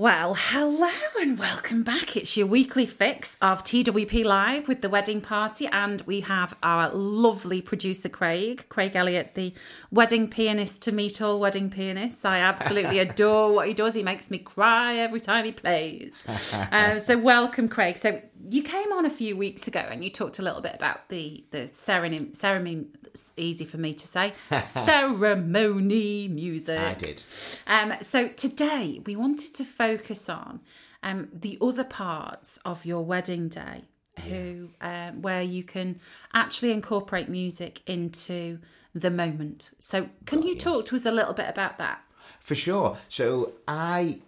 Well, hello and welcome back. It's your weekly fix of TWP Live with the wedding party, and we have our lovely producer Craig, Craig Elliot, the wedding pianist to meet all wedding pianists. I absolutely adore what he does. He makes me cry every time he plays. um, so, welcome, Craig. So, you came on a few weeks ago and you talked a little bit about the the ceremony. Ceremony, it's easy for me to say. ceremony music. I did. Um, so today we wanted to focus on um, the other parts of your wedding day, who um, where you can actually incorporate music into the moment. So can you talk to us a little bit about that? For sure. So I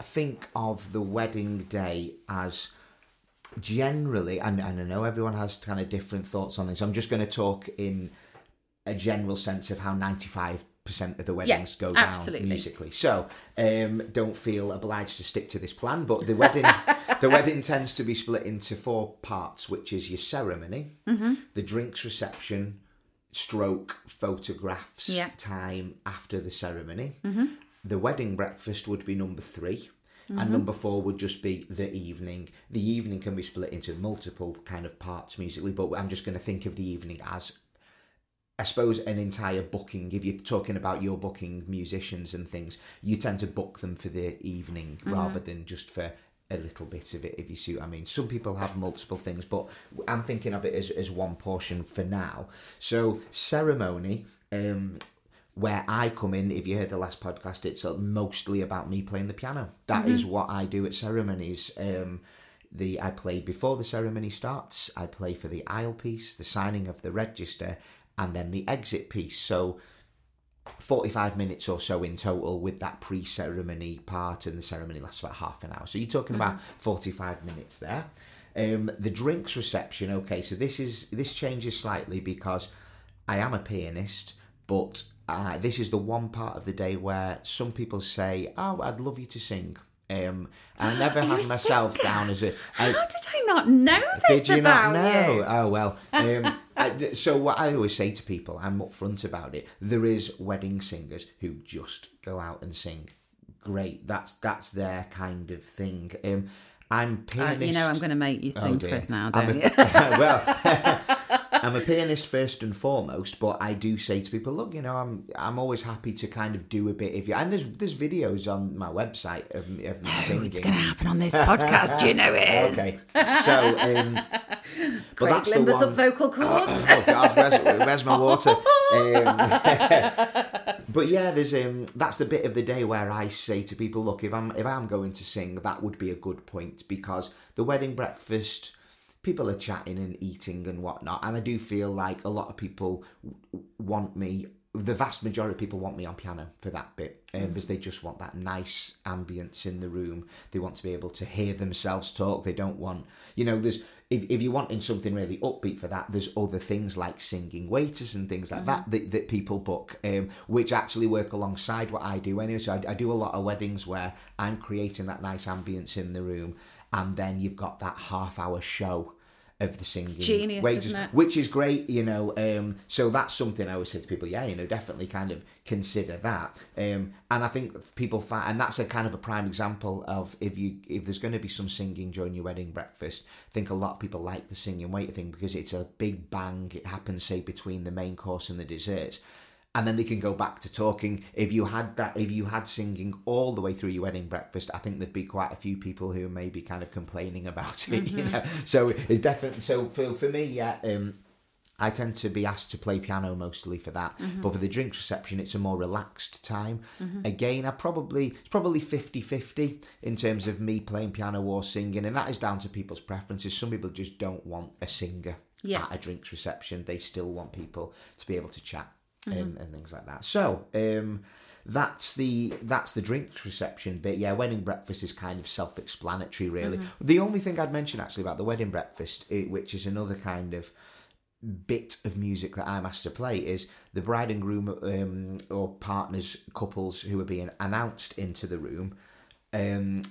think of the wedding day as generally, and, and I know everyone has kind of different thoughts on this. I'm just going to talk in a general sense of how 95% of the weddings go down absolutely. musically. So um, don't feel obliged to stick to this plan, but the wedding the wedding tends to be split into four parts, which is your ceremony, Mm-hmm. the drinks reception, stroke photographs Yeah. time after the ceremony. Mm-hmm. The wedding breakfast would be number 3 And number four would just be the evening. The evening can be split into multiple kind of parts musically, but I'm just going to think of the evening as I suppose an entire booking, if you're talking about your booking musicians and things, you tend to book them for the evening rather than just for a little bit of it, if you see what I mean. Some people have multiple things, but I'm thinking of it as, as one portion for now. So, ceremony, um, where I come in, if you heard the last podcast, it's mostly about me playing the piano. That is what I do at ceremonies. Um, the I play before the ceremony starts. I play for the aisle piece, the signing of the register, and then the exit piece. So 45 minutes or so in total with that pre-ceremony part and the ceremony lasts about half an hour. So you're talking about 45 minutes there. Um, the drinks reception okay so this is this changes slightly because i am a pianist but uh, this is the one part of the day where some people say oh i'd love you to sing um, and I never have myself down as a. How did I not know this did you about not know? you? Oh well. Um, I, so what I always say to people, I'm upfront about it. There is wedding singers who just go out and sing. Great. That's that's their kind of thing. Um, I'm Uh, you know I'm going to make you sing for dear. us now, I'm don't a- you? well, I'm a pianist first and foremost, but I do say to people, look, you know, I'm I'm always happy to kind of do a bit of you. And there's there's videos on my website of, me- of me Oh, singing. it's going to happen on this podcast. You know it is. Okay, so um, but Craig that's the limbers one. up vocal cords. Oh God, where's, where's my water? Um, but yeah, there's um, that's the bit of the day where I say to people, look, if I'm if I'm going to sing, that would be a good point because the wedding breakfast, people are chatting and eating and whatnot, and I do feel like a lot of people want me. The vast majority of people want me on piano for that bit um, because they just want that nice ambience in the room. They want to be able to hear themselves talk. They don't want, you know, there's if, if you're wanting something really upbeat for that, there's other things like singing waiters and things like that, that that people book, um, which actually work alongside what I do anyway. So I, I do a lot of weddings where I'm creating that nice ambience in the room, and then you've got that half hour show of the singing genius, waiters, isn't it? which is great, you know. Um, so that's something I always say to people, yeah, you know, definitely kind of consider that. Um, and I think people find, and that's a kind of a prime example of if you if there's going to be some singing during your wedding breakfast. I think a lot of people like the singing waiter thing because it's a big bang. It happens say between the main course and the desserts. And then they can go back to talking. If you had that, if you had singing all the way through your wedding breakfast, I think there'd be quite a few people who may be kind of complaining about it. You mm-hmm. know, so it's definitely so for for me, yeah. Um, I tend to be asked to play piano mostly for that. Mm-hmm. But for the drinks reception, it's a more relaxed time. Mm-hmm. Again, I probably it's probably 50-50 in terms of me playing piano or singing, and that is down to people's preferences. Some people just don't want a singer Yeah. at a drinks reception. They still want people to be able to chat um, and things like that. So, um that's the that's the drinks reception bit. Yeah, wedding breakfast is kind of self-explanatory, really. The only thing I'd mention actually about the wedding breakfast, eh, which is another kind of bit of music that I'm asked to play is the bride and groom um, or partners, couples who are being announced into the room um,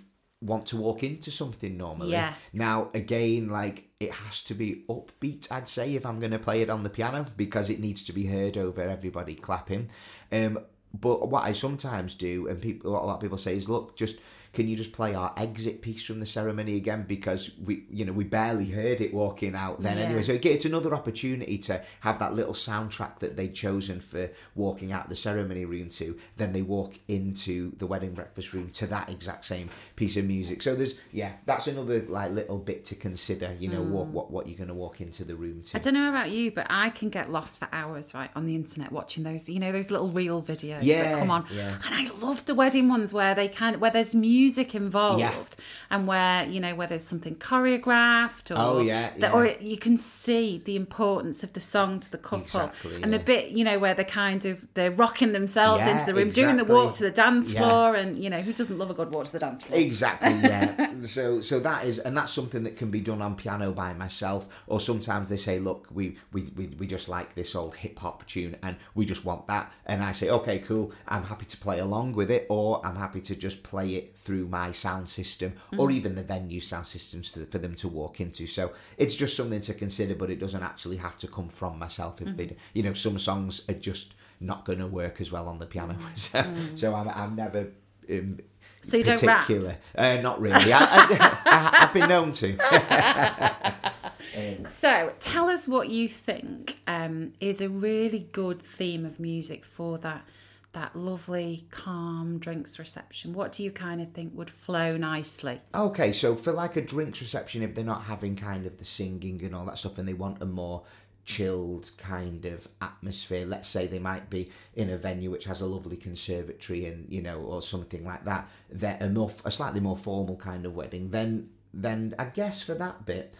want to walk into something normally. Yeah. Now, again, like it has to be upbeat, I'd say, if I'm going to play it on the piano because it needs to be heard over everybody clapping. Um, but what I sometimes do, and people, a lot of people say, is look, just can you just play our exit piece from the ceremony again because we you know we barely heard it walking out then Yeah. anyway so it's another opportunity to have that little soundtrack that they'd chosen for walking out the ceremony room to then they walk into the wedding breakfast room to that exact same piece of music so there's yeah that's another like little bit to consider you know what, mm. what what you're going to walk into the room to I don't know about you, but I can get lost for hours, right, on the internet watching those, you know, those little reel videos Yeah, that come on. yeah. And I love the wedding ones where they kind where there's music involved and where, you know, where there's something choreographed or Oh, yeah, yeah. or you can see the importance of the song to the couple. Exactly, and the bit, you know, where they're kind of they're rocking themselves Yeah, into the room, doing the walk to the dance Yeah. floor and you know, who doesn't love a good walk to the dance floor? Exactly, yeah. so so that is and that's something that can be done on piano by myself or sometimes they say look we we, we, we just like this old hip hop tune and we just want that and I say okay cool I'm happy to play along with it or I'm happy to just play it through my sound system or even the venue sound systems to, for them to walk into so it's just something to consider but it doesn't actually have to come from myself if they you know some songs are just not going to work as well on the piano so, so I'm, I'm never um, So you don't rap? particular. Uh, not really. I, have been known to. So, tell us what you think um, is a really good theme of music for that that lovely, calm drinks reception. What do you kind of think would flow nicely? Okay, so for like a drinks reception, if they're not having kind of the singing and all that stuff, and they want a more chilled kind of atmosphere, let's say they might be in a venue which has a lovely conservatory and you know, or something like that, they're a more a slightly more formal kind of wedding. Then, then I guess for that bit,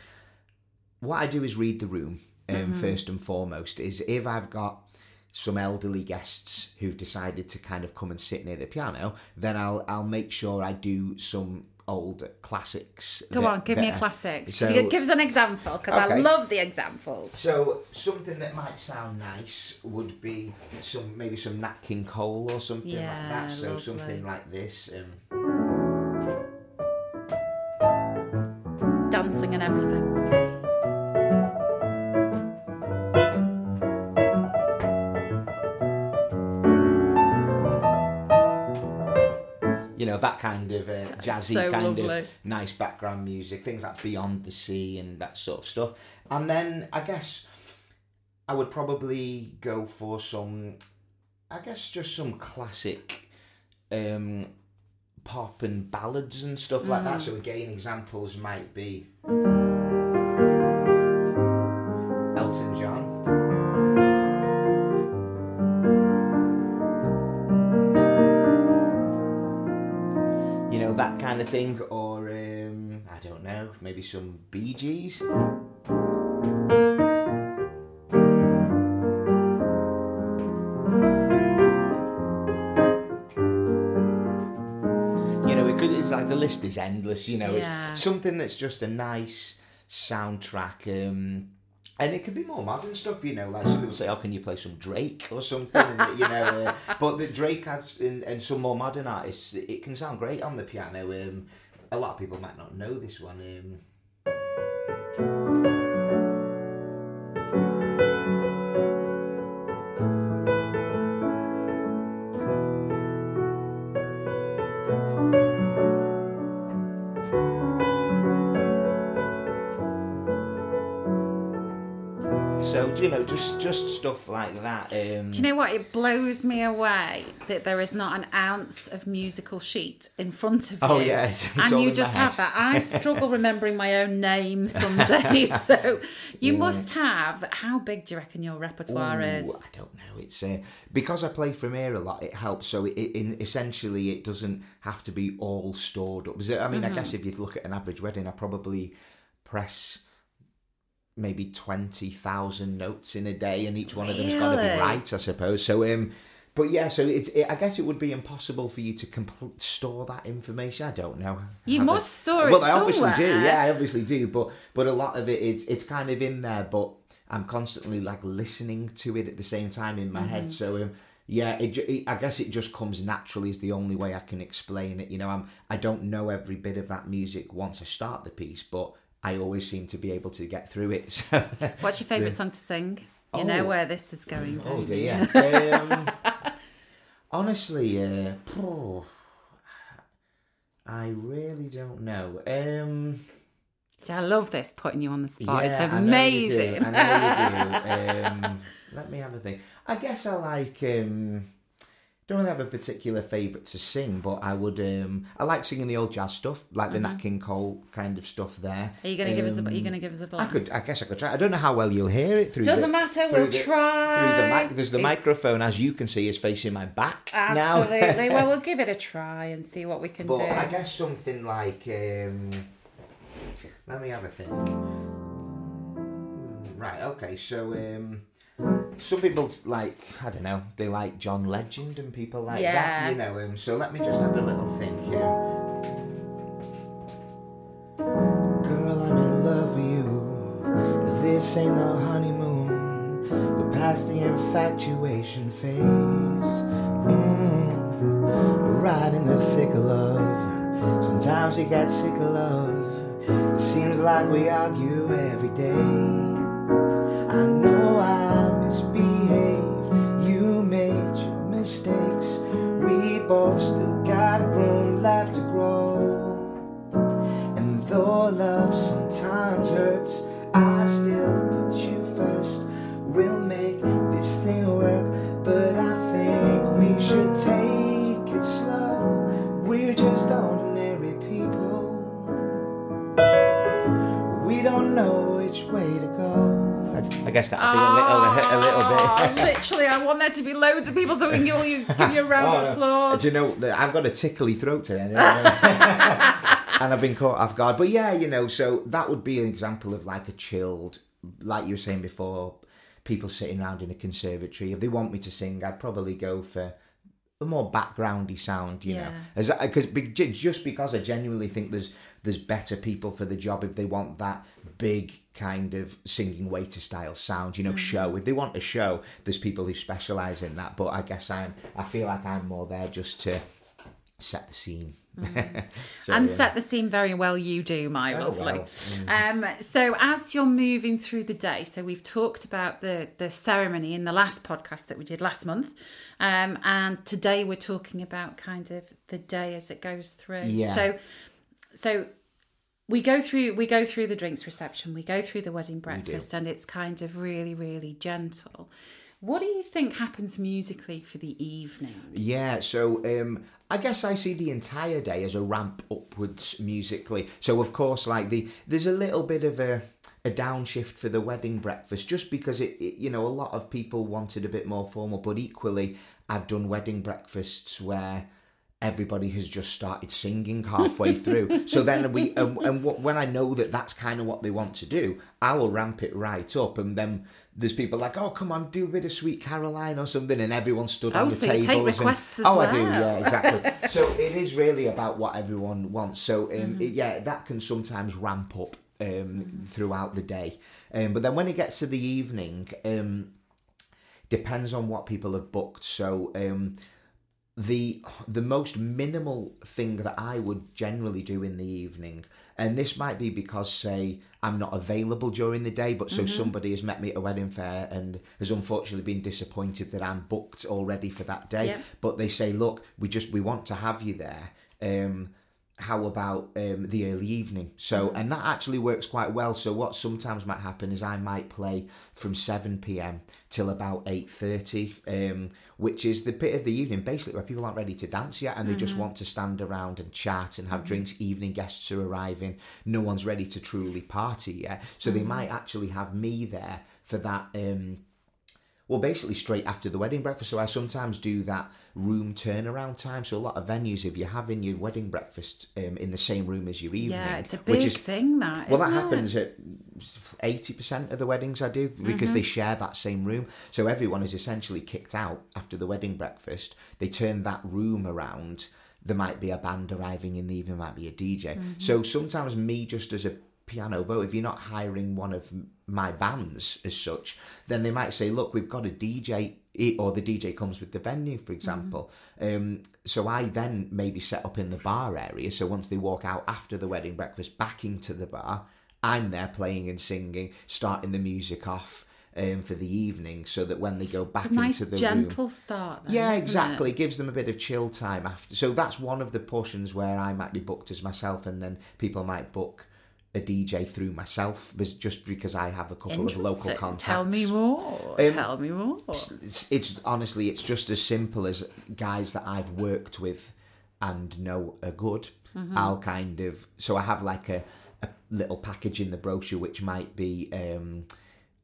what I do is read the room um, first and foremost. Is if I've got some elderly guests who've decided to kind of come and sit near the piano, then I'll I'll make sure I do some old classics. Go that- on, give me a classic. So- give us an example because I love the examples. So something that might sound nice would be some maybe some Nat King Cole or something like that. So lovely. something like this. Um, jazzy so kind lovely. of nice background music things like beyond the sea and that sort of stuff. And then i guess i would probably go for some i guess just some classic um pop and ballads and stuff like that. So again examples might be know that kind of thing or um, i don't know maybe some bee gees you know it could it's like the list is endless you know Yeah. it's something that's just a nice soundtrack um and it can be more modern stuff, you know. Like some people say, "Oh, can you play some Drake or something?" You know, uh, but the Drake has and, and some more modern artists, it can sound great on the piano. Um, a lot of people might not know this one. Um, so you know, just just stuff like that. Um, Do you know what? It blows me away that there is not an ounce of musical sheet in front of you. Oh, yeah, it's- it's and you just have that. I struggle remembering my own name some days. So you must have. How big do you reckon your repertoire is? I don't know. It's uh, because I play from here a lot. It helps. So it, it in essentially it doesn't have to be all stored up. I mean, I guess Mm-hmm. if you look at an average wedding, I probably press maybe twenty thousand notes in a day, and each one of them's got to be right, I suppose. So um. But yeah, so it's. It, I guess it would be impossible for you to compl- store that information. I don't know. You must store it Well, I obviously do. Yeah, I obviously do. But but a lot of it is it's kind of in there. But I'm constantly like listening to it at the same time in my Mm-hmm. head. So um, yeah, it, it. I guess it just comes naturally. Is the only way I can explain it. You know, I'm. I don't know every bit of that music once I start the piece, but I always seem to be able to get through it. So. What's your favourite song to sing? You know Oh. where this is going. Oh dear. um, honestly, uh, oh, I really don't know. Um, See, I love this putting you on the spot. yeah, it's I know you do. amazing. I know you do. Um, let me have a think. I guess I like. Um, don't really have a particular favourite to sing, but I would. Um, I like singing the old jazz stuff, like the Nat King Cole kind of stuff. There. Are you going to give us a? Are you Um, going to give us a I blast? could. I guess I could try. I don't know how well you'll hear it through. Doesn't the, matter. We'll the- try. Through the mic, there's the It's- microphone, as you can see, is facing my back now. Absolutely. well, we'll give it a try and see what we can But do. I guess something like um, let me have a think. Right, okay, so um, some people like I don't know, they like John Legend and people like Yeah. that, you know. Um, so let me just have a little think. Um, Girl, I'm in love with you. This ain't no honeymoon. We're past the infatuation phase. Mm. Right in the thick of love. Sometimes we get sick of love. It seems like we argue every day. I know I both still got room left to grow. And though love sometimes hurts, guess that'd be a little, a ah, little Oh, bit. literally, I want there to be loads of people so we can give you, give you a round Oh, of no. applause. Do you know that I've got a tickly throat today, and I've been caught off guard. But yeah, you know, so that would be an example of like a chilled, like you were saying before, people sitting around in a conservatory. If they want me to sing, I'd probably go for a more backgroundy sound, you know, as uh, because just because I genuinely think there's there's better people for the job if they want that big kind of singing waiter style sound, you know, mm. show. If they want a show, there's people who specialize in that. But I guess I'm I feel like I'm more there just to set the scene. So, and yeah. set the scene very well you do my Oh, lovely well. um so as you're moving through the day so we've talked about the the ceremony in the last podcast that we did last month um and today we're talking about kind of the day as it goes through Yeah. so so we go through we go through the drinks reception we go through the wedding breakfast and it's kind of really really gentle what do you think happens musically for the evening Yeah, so um, I guess I see the entire day as a ramp upwards musically. So of course, like the there's a little bit of a a downshift for the wedding breakfast, just because it, it you know a lot of people wanted a bit more formal, but equally I've done wedding breakfasts where everybody has just started singing halfway through. so then we and, and wh- when I know that that's kind of what they want to do, I will ramp it right up, and then. There's people like, oh, come on, do a bit of Sweet Caroline or something, and everyone stood Oh, on the so you take and- requests as oh, I do, yeah, exactly. so it is really about what everyone wants. So um, Mm-hmm. it- yeah, that can sometimes ramp up um, Mm-hmm. throughout the day. Um, but then when it gets to the evening, um, depends on what people have booked. So um, the the most minimal thing that I would generally do in the evening, and this might be because say I'm not available during the day, but so Mm-hmm. somebody has met me at a wedding fair and has unfortunately been disappointed that I'm booked already for that day. Yep. But they say, look, we just we want to have you there. Um, how about um, the early evening? So, and that actually works quite well. So, what sometimes might happen is I might play from seven pm till about eight thirty, um, which is the bit of the evening basically where people aren't ready to dance yet, and they just want to stand around and chat and have drinks. Evening guests are arriving. No one's ready to truly party yet, so they might actually have me there for that. Um, well, basically straight after the wedding breakfast. So I sometimes do that room turnaround time. So a lot of venues, if you're having your wedding breakfast um, in the same room as your evening, yeah it's a which big is thing that well, that it? happens at eighty percent of the weddings I do because they share that same room. So everyone is essentially kicked out after the wedding breakfast. They turn that room around. There might be a band arriving in the evening, might be a DJ. So sometimes me just as a piano vote, if you're not hiring one of my bands as such, then they might say, look, we've got a DJ or the DJ comes with the venue, for example. Um, so I then maybe set up in the bar area. So once they walk out after the wedding breakfast back into the bar, I'm there playing and singing, starting the music off. um, for the evening, so that when they go back nice into the gentle room, start. Then, yeah, exactly. It gives them a bit of chill time after. So that's one of the portions where I might be booked as myself, and then people might book a DJ through myself, was just because I have a couple of local contacts. Tell me more. Um, Tell me more. It's, it's honestly, it's just as simple as guys that I've worked with and know are good. Mm-hmm. I'll kind of so I have like a, a little package in the brochure which might be um,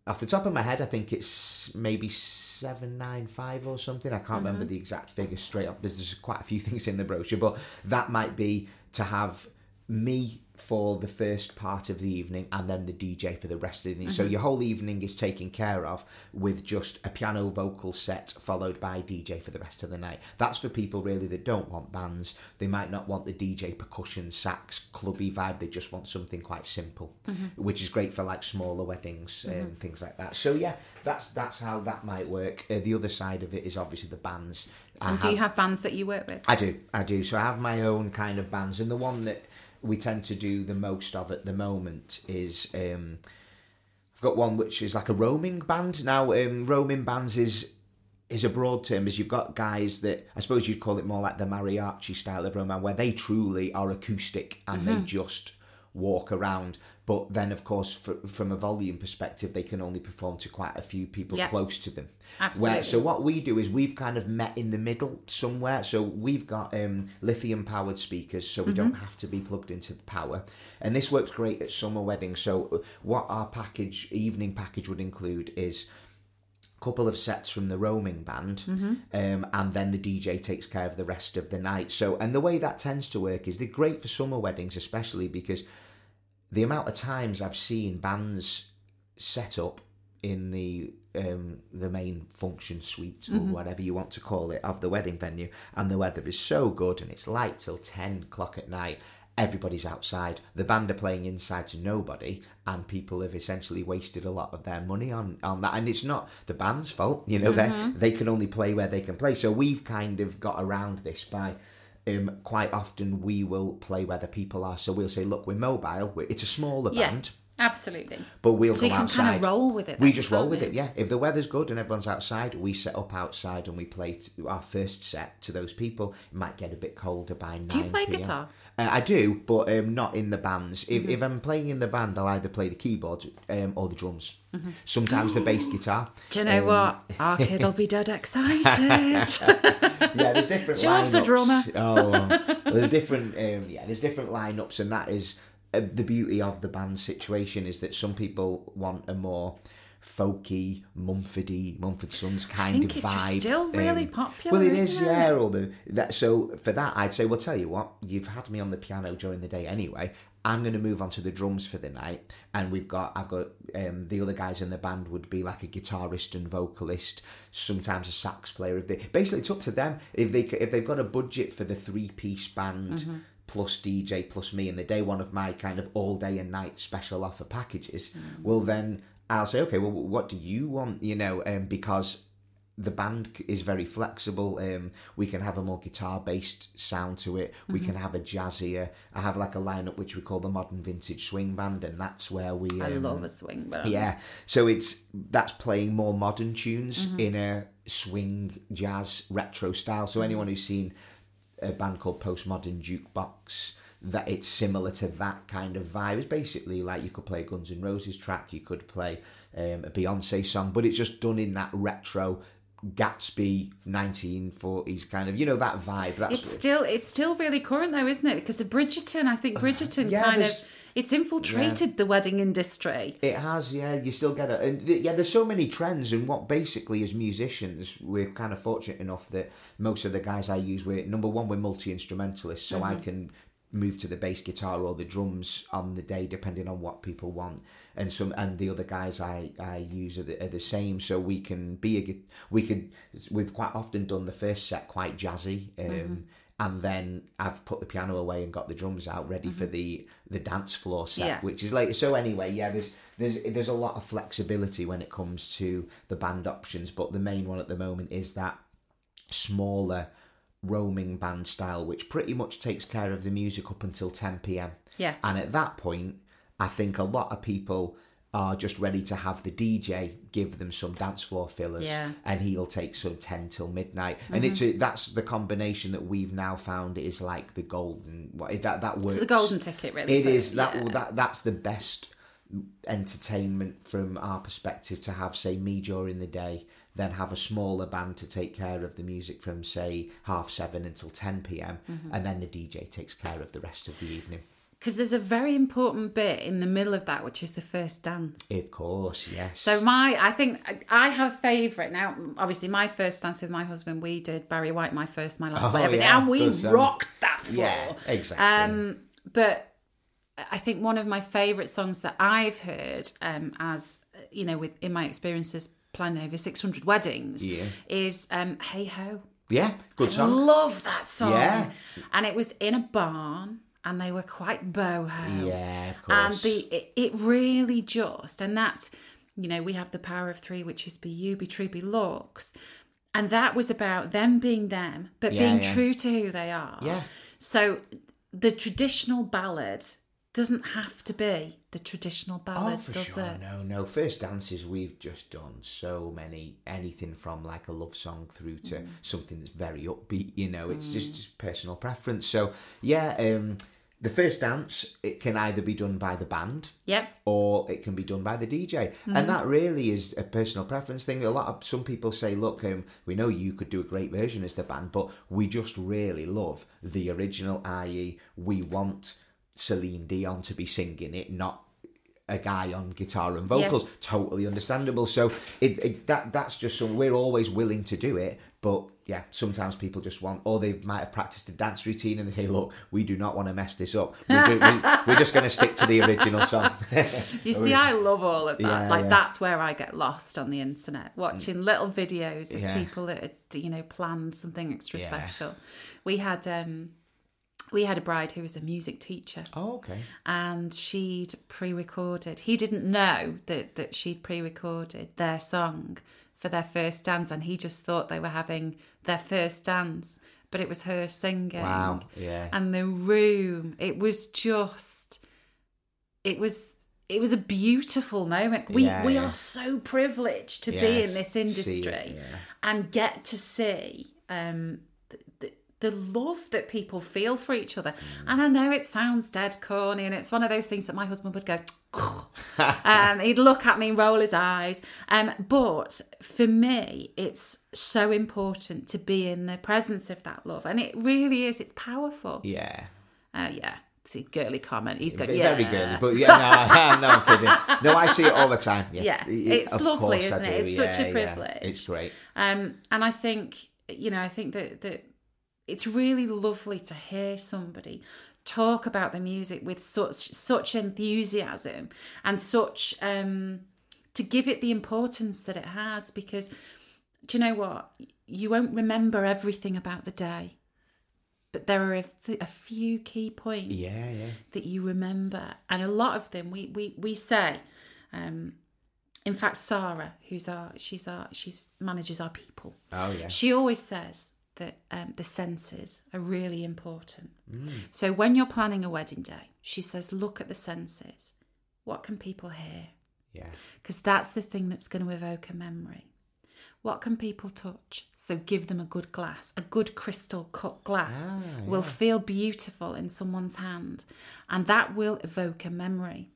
off the top of my head. I think it's maybe seven nine five or something. I can't Mm-hmm. remember the exact figure straight up. There's, there's quite a few things in the brochure, but that might be to have me for the first part of the evening and then the DJ for the rest of the evening. So mm-hmm. your whole evening is taken care of with just a piano vocal set followed by DJ for the rest of the night. That's for people really that don't want bands. They might not want the DJ percussion, sax, clubby vibe. They just want something quite simple, mm-hmm. which is great for like smaller weddings and mm-hmm. things like that. So yeah, that's that's how that might work. Uh, the other side of it is obviously the bands. Do you have bands that you work with? I do, I do. So I have my own kind of bands, and the one that we tend to do the most of at the moment is um, I've got one which is like a roaming band. Now, um, roaming bands is is a broad term, as you've got guys that I suppose you'd call it more like the mariachi style of roman, where they truly are acoustic and they just walk around. But then, of course, for, from a volume perspective, they can only perform to quite a few people Yeah. close to them. Absolutely. Where, so what we do is we've kind of met in the middle somewhere. So we've got um, lithium powered speakers, so we don't have to be plugged into the power. And this works great at summer weddings. So uh, what our package, evening package, would include is couple of sets from the roaming band, um, and then the DJ takes care of the rest of the night. So, and the way that tends to work is they're great for summer weddings, especially because the amount of times I've seen bands set up in the um, the main function suite or whatever you want to call it of the wedding venue, and the weather is so good and it's light till ten o'clock at night. Everybody's outside. The band are playing inside to nobody, and people have essentially wasted a lot of their money on, on that. And it's not the band's fault, you know. They they can only play where they can play. So we've kind of got around this by um, quite often we will play where the people are. So we'll say, look, we're mobile. We're, it's a smaller Yeah, band, absolutely. but we'll So go you can outside. kind of roll with it. we just roll with you? it, yeah. If the weather's good and everyone's outside, we set up outside and we play our first set to those people. It might get a bit colder by 9 Do you play PM. guitar? Uh, I do, but um, not in the bands. Mm-hmm. If, if I'm playing in the band, I'll either play the keyboards um, or the drums. Mm-hmm. Sometimes the bass guitar. Do you know Um, what? Our kid will be dead excited. yeah, there's different. She loves a lineups. drummer. Oh, um, there's different. Um, yeah, there's different lineups, and that is the beauty of the band situation is that some people want a more folky, Mumfordy, Mumford Sons kind think of it's vibe. still really Um, popular, Well, it is, it? yeah. All the that. So for that, I'd say, well, tell you what, you've had me on the piano during the day anyway. I'm going to move on to the drums for the night, and we've got I've got um, the other guys in the band would be like a guitarist and vocalist, sometimes a sax player. If they basically it's up to them if they if they've got a budget for the three piece band. Mm-hmm. Plus DJ plus me, and the day one of my kind of all day and night special offer packages. Mm. Well, then I'll say, okay, well, what do you want? You know, um, because the band is very flexible. Um, we can have a more guitar based sound to it. We Mm-hmm. can have a jazzier. I have like a lineup which we call the modern vintage swing band, and that's where we. I um, love a swing band. Yeah, so it's that's playing more modern tunes Mm-hmm. in a swing jazz retro style. So anyone who's seen a band called Postmodern Jukebox, that it's similar to that kind of vibe. It's basically like you could play a Guns N' Roses track, you could play um, a Beyonce song, but it's just done in that retro Gatsby 1940s kind of, you know, that vibe. That's It's still it's still really current though, isn't it? Because the Bridgerton, I think Bridgerton yeah, kind of it's infiltrated the wedding industry. It has, yeah. You still get it, and th- yeah. There's so many trends, and what basically as musicians, we're kind of fortunate enough that most of the guys I use, we're number one, we're multi instrumentalists, so I can move to the bass guitar or the drums on the day depending on what people want, and some and the other guys I I use are the, are the same, so we can be a we could we've quite often done the first set quite jazzy. Um, And then I've put the piano away and got the drums out ready for mm-hmm. the the dance floor set, Yeah. which is later. So anyway, yeah, there's there's there's a lot of flexibility when it comes to the band options, but the main one at the moment is that smaller roaming band style, which pretty much takes care of the music up until 10 p.m. Yeah. And at that point, I think a lot of people are just ready to have the DJ give them some dance floor fillers, Yeah. Mm-hmm. and he'll take some ten till midnight, and it's a, that's the combination that we've now found is like the golden what that that works. the golden ticket, really, It is that yeah. that that's the best entertainment from our perspective to have say me during the day then have a smaller band to take care of the music from say half seven until 10 p.m Mm-hmm. and then the dj takes care of the rest of the evening Because there's a very important bit in the middle of that, which is the first dance. of course yes So my, I think I have a favourite now. Obviously, my first dance with my husband, we did Barry White, my first, my last, Oh, everything, yeah, and we song. rocked that floor. yeah exactly Um, but I think one of my favourite songs that I've heard, um, as you know, with in my experiences planning over 600 weddings, Yeah. is um, "Hey Ho." yeah good song. I song love that song. Yeah. and it was in a barn, and they were quite boho. yeah of course. and the it, it really just and that's you know we have the power of three which is be you be true be looks and that was about them being them but Yeah, being yeah. true to who they are Yeah. so the traditional ballad doesn't have to be the traditional ballad Oh, for does sure. it No, no. First dances, we've just done so many, anything from like a love song through to Mm. something that's very upbeat, you know, it's just, just personal preference. So, yeah, um, the first dance, it can either be done by the band yep or it can be done by the DJ. And that really is a personal preference thing. A lot of some people say, look, um, we know you could do a great version as the band, but we just really love the original, i.e., we want Celine Dion to be singing it, not a guy on guitar and vocals. Totally understandable. So it, it that that's just something we're always willing to do it, but yeah, sometimes people just want, or they might have practiced a dance routine and they say, "Look, we do not want to mess this up. We're, do, we, we're just going to stick to the original song." you see i love all of that Yeah, like yeah. that's where i get lost on the internet watching little videos of Yeah. people that had you know planned something extra Yeah. special we had um we had a bride who was a music teacher oh, okay. and she'd pre-recorded. He didn't know that that she'd pre-recorded their song for their first dance, and he just thought they were having their first dance, but it was her singing. Wow. Yeah. And the room, it was just, it was. It was a beautiful moment. We Yeah, we yeah. are so privileged to be in this see industry yeah. and get to see um, the, love that people feel for each other. Mm. And I know it sounds dead corny, and it's one of those things that my husband would go, um, he'd look at me and roll his eyes. Um, but for me, it's so important to be in the presence of that love, and it really is. It's powerful. Yeah. Uh, yeah. See, girly comment. He's going, Very yeah. girly, but yeah, no, no, I'm kidding. No, I see it all the time. Yeah, Yeah, it's of lovely, isn't it? It's such a Yeah, yeah. privilege. It's great. Um, and I think, you know, I think that, that it's really lovely to hear somebody talk about the music with such such enthusiasm and such um, to give it the importance that it has. Because do you know what? You won't remember everything about the day, but there are a few key points Yeah, yeah. that you remember, and a lot of them we we we say. Um, in fact, Sarah, who's our she's our she's manages our people. Oh yeah. She always says that um, the senses are really important. Mm. So when you're planning a wedding day, she says, look at the senses. What can people hear? Yeah. Because that's the thing that's going to evoke a memory. What can people touch? So give them a good glass. A good crystal cut glass Ah, will feel beautiful in someone's hand, and that will evoke a memory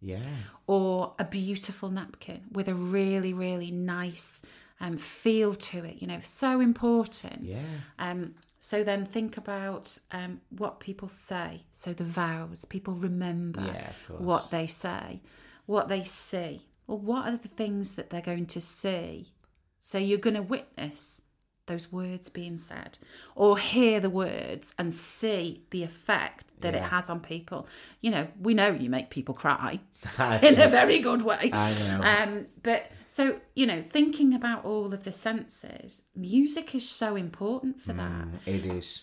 Yeah. or a beautiful napkin with a really, really nice um, feel to it. You know, so important. Yeah. Um, so then think about um, what people say. So the vows, people remember Yeah, what they say, what they see. Well, what are the things that they're going to see? So you're going to witness those words being said or hear the words and see the effect that it has on people. You know, we know you make people cry in a very good way. I know. Um, but so, you know, thinking about all of the senses, music is so important for that. Mm, it is.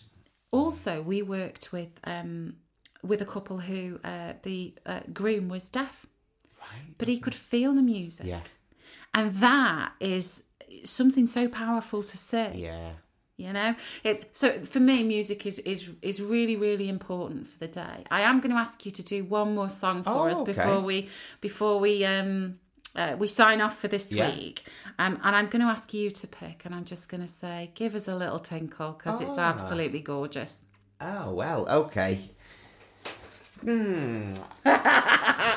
Also, we worked with um, with a couple who uh, the uh, groom was deaf, Right. but he could feel the music, Yeah. and that is something so powerful to see. Yeah. You know, it. So for me, music is is is really really important for the day. I am going to ask you to do one more song for Oh, us okay. before we before we um uh, we sign off for this Yeah. week. Um, and I'm going to ask you to pick, and I'm just going to say, give us a little tinkle because it's Ah. absolutely gorgeous. Oh well, okay. Hmm.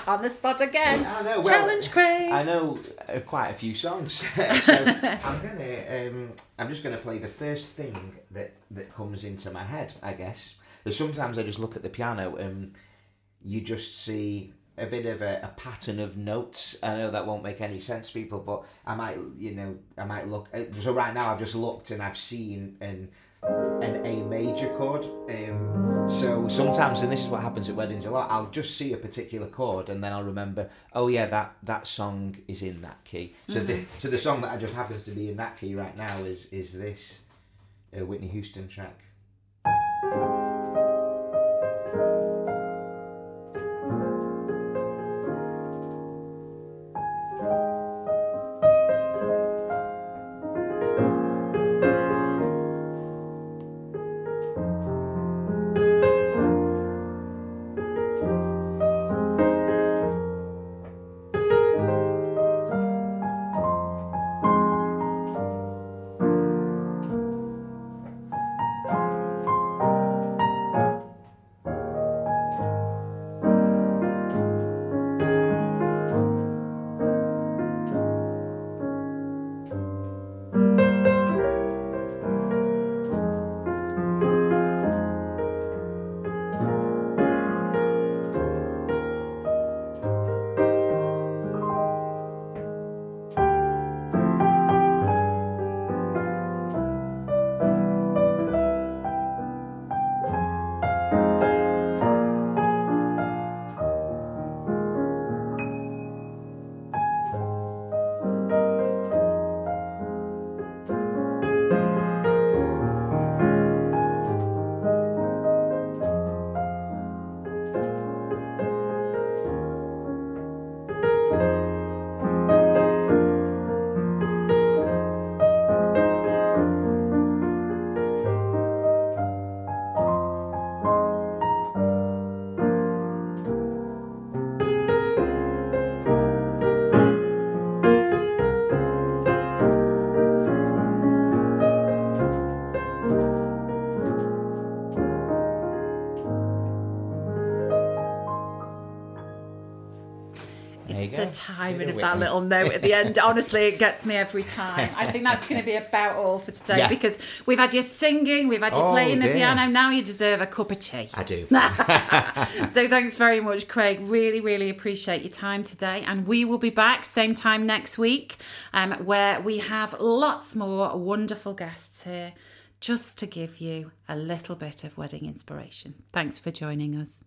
On the spot again. I know. Well, Challenge Craig. I know uh, quite a few songs, so I'm gonna. Um, I'm just gonna play the first thing that that comes into my head. I guess. But sometimes I just look at the piano and you just see a bit of a, a pattern of notes. I know that won't make any sense, to people, but I might, you know, I might look. uh, So right now, I've just looked and I've seen an an A major chord. Um, so sometimes, and this is what happens at weddings a lot, I'll just see a particular chord and then I'll remember, oh yeah, that that song is in that key. So the so the song that just happens to be in that key right now is is this uh, Whitney Houston track. Bit of that Whitney. little note at the end. Honestly, it gets me every time. I think that's going to be about all for today Yeah. because we've had you singing, we've had you Oh, playing the piano. Now you deserve a cup of tea. I do. So thanks very much, Craig. Really, really appreciate your time today. And we will be back same time next week, um, where we have lots more wonderful guests here just to give you a little bit of wedding inspiration. Thanks for joining us.